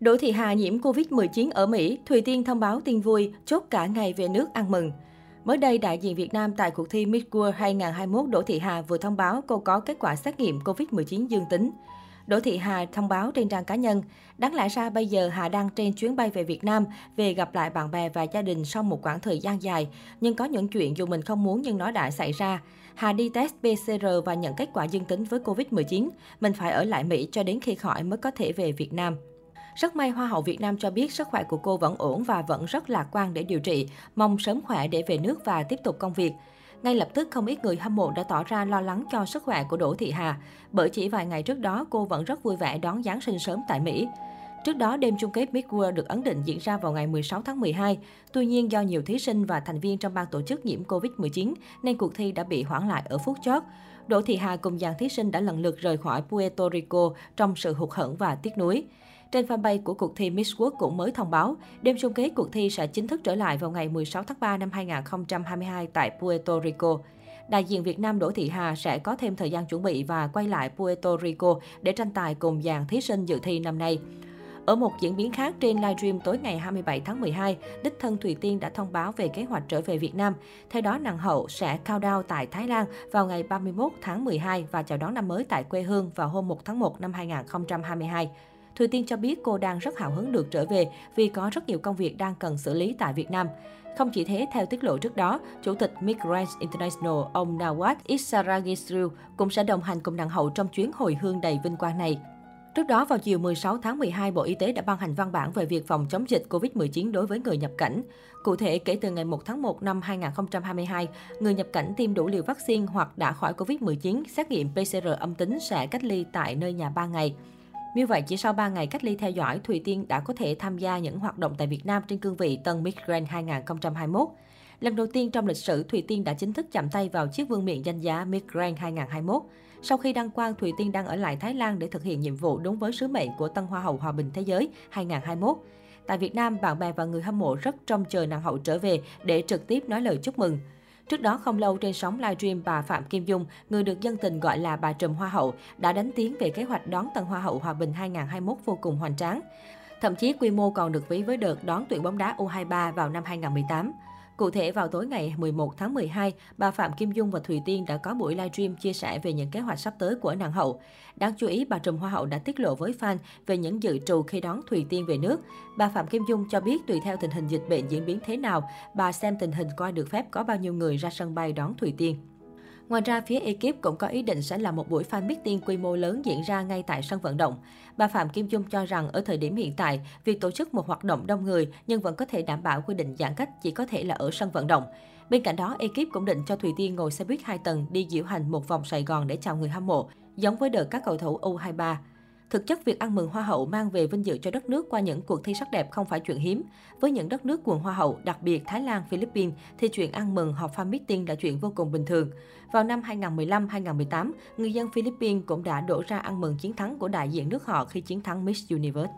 Đỗ Thị Hà nhiễm Covid-19 ở Mỹ, Thùy Tiên thông báo tin vui, chốt cả ngày về nước ăn mừng. Mới đây, đại diện Việt Nam tại cuộc thi Miss World 2021 Đỗ Thị Hà vừa thông báo cô có kết quả xét nghiệm Covid-19 dương tính. Đỗ Thị Hà thông báo trên trang cá nhân, đáng lẽ ra bây giờ Hà đang trên chuyến bay về Việt Nam, về gặp lại bạn bè và gia đình sau một quãng thời gian dài. Nhưng có những chuyện dù mình không muốn nhưng nó đã xảy ra. Hà đi test PCR và nhận kết quả dương tính với Covid-19. Mình phải ở lại Mỹ cho đến khi khỏi mới có thể về Việt Nam. Rất may Hoa hậu Việt Nam cho biết sức khỏe của cô vẫn ổn và vẫn rất lạc quan để điều trị, mong sớm khỏe để về nước và tiếp tục công việc. Ngay lập tức không ít người hâm mộ đã tỏ ra lo lắng cho sức khỏe của Đỗ Thị Hà, bởi chỉ vài ngày trước đó cô vẫn rất vui vẻ đón Giáng sinh sớm tại Mỹ. Trước đó, đêm chung kết Miss World được ấn định diễn ra vào ngày 16 tháng 12. Tuy nhiên, do nhiều thí sinh và thành viên trong ban tổ chức nhiễm Covid-19, nên cuộc thi đã bị hoãn lại ở phút chót. Đỗ Thị Hà cùng dàn thí sinh đã lần lượt rời khỏi Puerto Rico trong sự hụt hẫng và tiếc nuối. Trên fanpage của cuộc thi Miss World cũng mới thông báo, đêm chung kết cuộc thi sẽ chính thức trở lại vào ngày 16 tháng 3 năm 2022 tại Puerto Rico. Đại diện Việt Nam Đỗ Thị Hà sẽ có thêm thời gian chuẩn bị và quay lại Puerto Rico để tranh tài cùng dàn thí sinh dự thi năm nay. Ở một diễn biến khác trên livestream tối ngày 27 tháng 12, đích thân Thùy Tiên đã thông báo về kế hoạch trở về Việt Nam. Theo đó, nàng hậu sẽ cao đao tại Thái Lan vào ngày 31 tháng 12 và chào đón năm mới tại quê hương vào hôm 1 tháng 1 năm 2022. Thùy Tiên cho biết cô đang rất hào hứng được trở về vì có rất nhiều công việc đang cần xử lý tại Việt Nam. Không chỉ thế, theo tiết lộ trước đó, Chủ tịch Migrants International ông Nawaz Issaragisru cũng sẽ đồng hành cùng nàng hậu trong chuyến hồi hương đầy vinh quang này. Trước đó, vào chiều 16 tháng 12, Bộ Y tế đã ban hành văn bản về việc phòng chống dịch COVID-19 đối với người nhập cảnh. Cụ thể, kể từ ngày 1 tháng 1 năm 2022, người nhập cảnh tiêm đủ liều vaccine hoặc đã khỏi COVID-19, xét nghiệm PCR âm tính sẽ cách ly tại nơi nhà 3 ngày. Như vậy, chỉ sau 3 ngày cách ly theo dõi, Thùy Tiên đã có thể tham gia những hoạt động tại Việt Nam trên cương vị Tân Miss Grand 2021. Lần đầu tiên trong lịch sử, Thùy Tiên đã chính thức chạm tay vào chiếc vương miện danh giá Miss Grand 2021. Sau khi đăng quang, Thùy Tiên đang ở lại Thái Lan để thực hiện nhiệm vụ đúng với sứ mệnh của Tân Hoa hậu Hòa bình Thế giới 2021. Tại Việt Nam, bạn bè và người hâm mộ rất trông chờ nàng hậu trở về để trực tiếp nói lời chúc mừng. Trước đó không lâu trên sóng livestream bà Phạm Kim Dung, người được dân tình gọi là bà Trùm Hoa hậu, đã đánh tiếng về kế hoạch đón Tân Hoa hậu Hòa bình 2021 vô cùng hoành tráng. Thậm chí quy mô còn được ví với đợt đón tuyển bóng đá U23 vào năm 2018. Cụ thể, vào tối ngày 11 tháng 12, bà Phạm Kim Dung và Thùy Tiên đã có buổi livestream chia sẻ về những kế hoạch sắp tới của nàng hậu. Đáng chú ý, bà Trùm Hoa hậu đã tiết lộ với fan về những dự trù khi đón Thùy Tiên về nước. Bà Phạm Kim Dung cho biết tùy theo tình hình dịch bệnh diễn biến thế nào, bà xem tình hình coi được phép có bao nhiêu người ra sân bay đón Thùy Tiên. Ngoài ra, phía ekip cũng có ý định sẽ là một buổi fan meeting quy mô lớn diễn ra ngay tại sân vận động. Bà Phạm Kim Dung cho rằng ở thời điểm hiện tại, việc tổ chức một hoạt động đông người nhưng vẫn có thể đảm bảo quy định giãn cách chỉ có thể là ở sân vận động. Bên cạnh đó, ekip cũng định cho Thùy Tiên ngồi xe buýt 2 tầng đi diễu hành một vòng Sài Gòn để chào người hâm mộ, giống với đợt các cầu thủ U23. Thực chất, việc ăn mừng Hoa hậu mang về vinh dự cho đất nước qua những cuộc thi sắc đẹp không phải chuyện hiếm. Với những đất nước quần Hoa hậu, đặc biệt Thái Lan, Philippines, thì chuyện ăn mừng họp fan meeting là chuyện vô cùng bình thường. Vào năm 2015-2018, người dân Philippines cũng đã đổ ra ăn mừng chiến thắng của đại diện nước họ khi chiến thắng Miss Universe.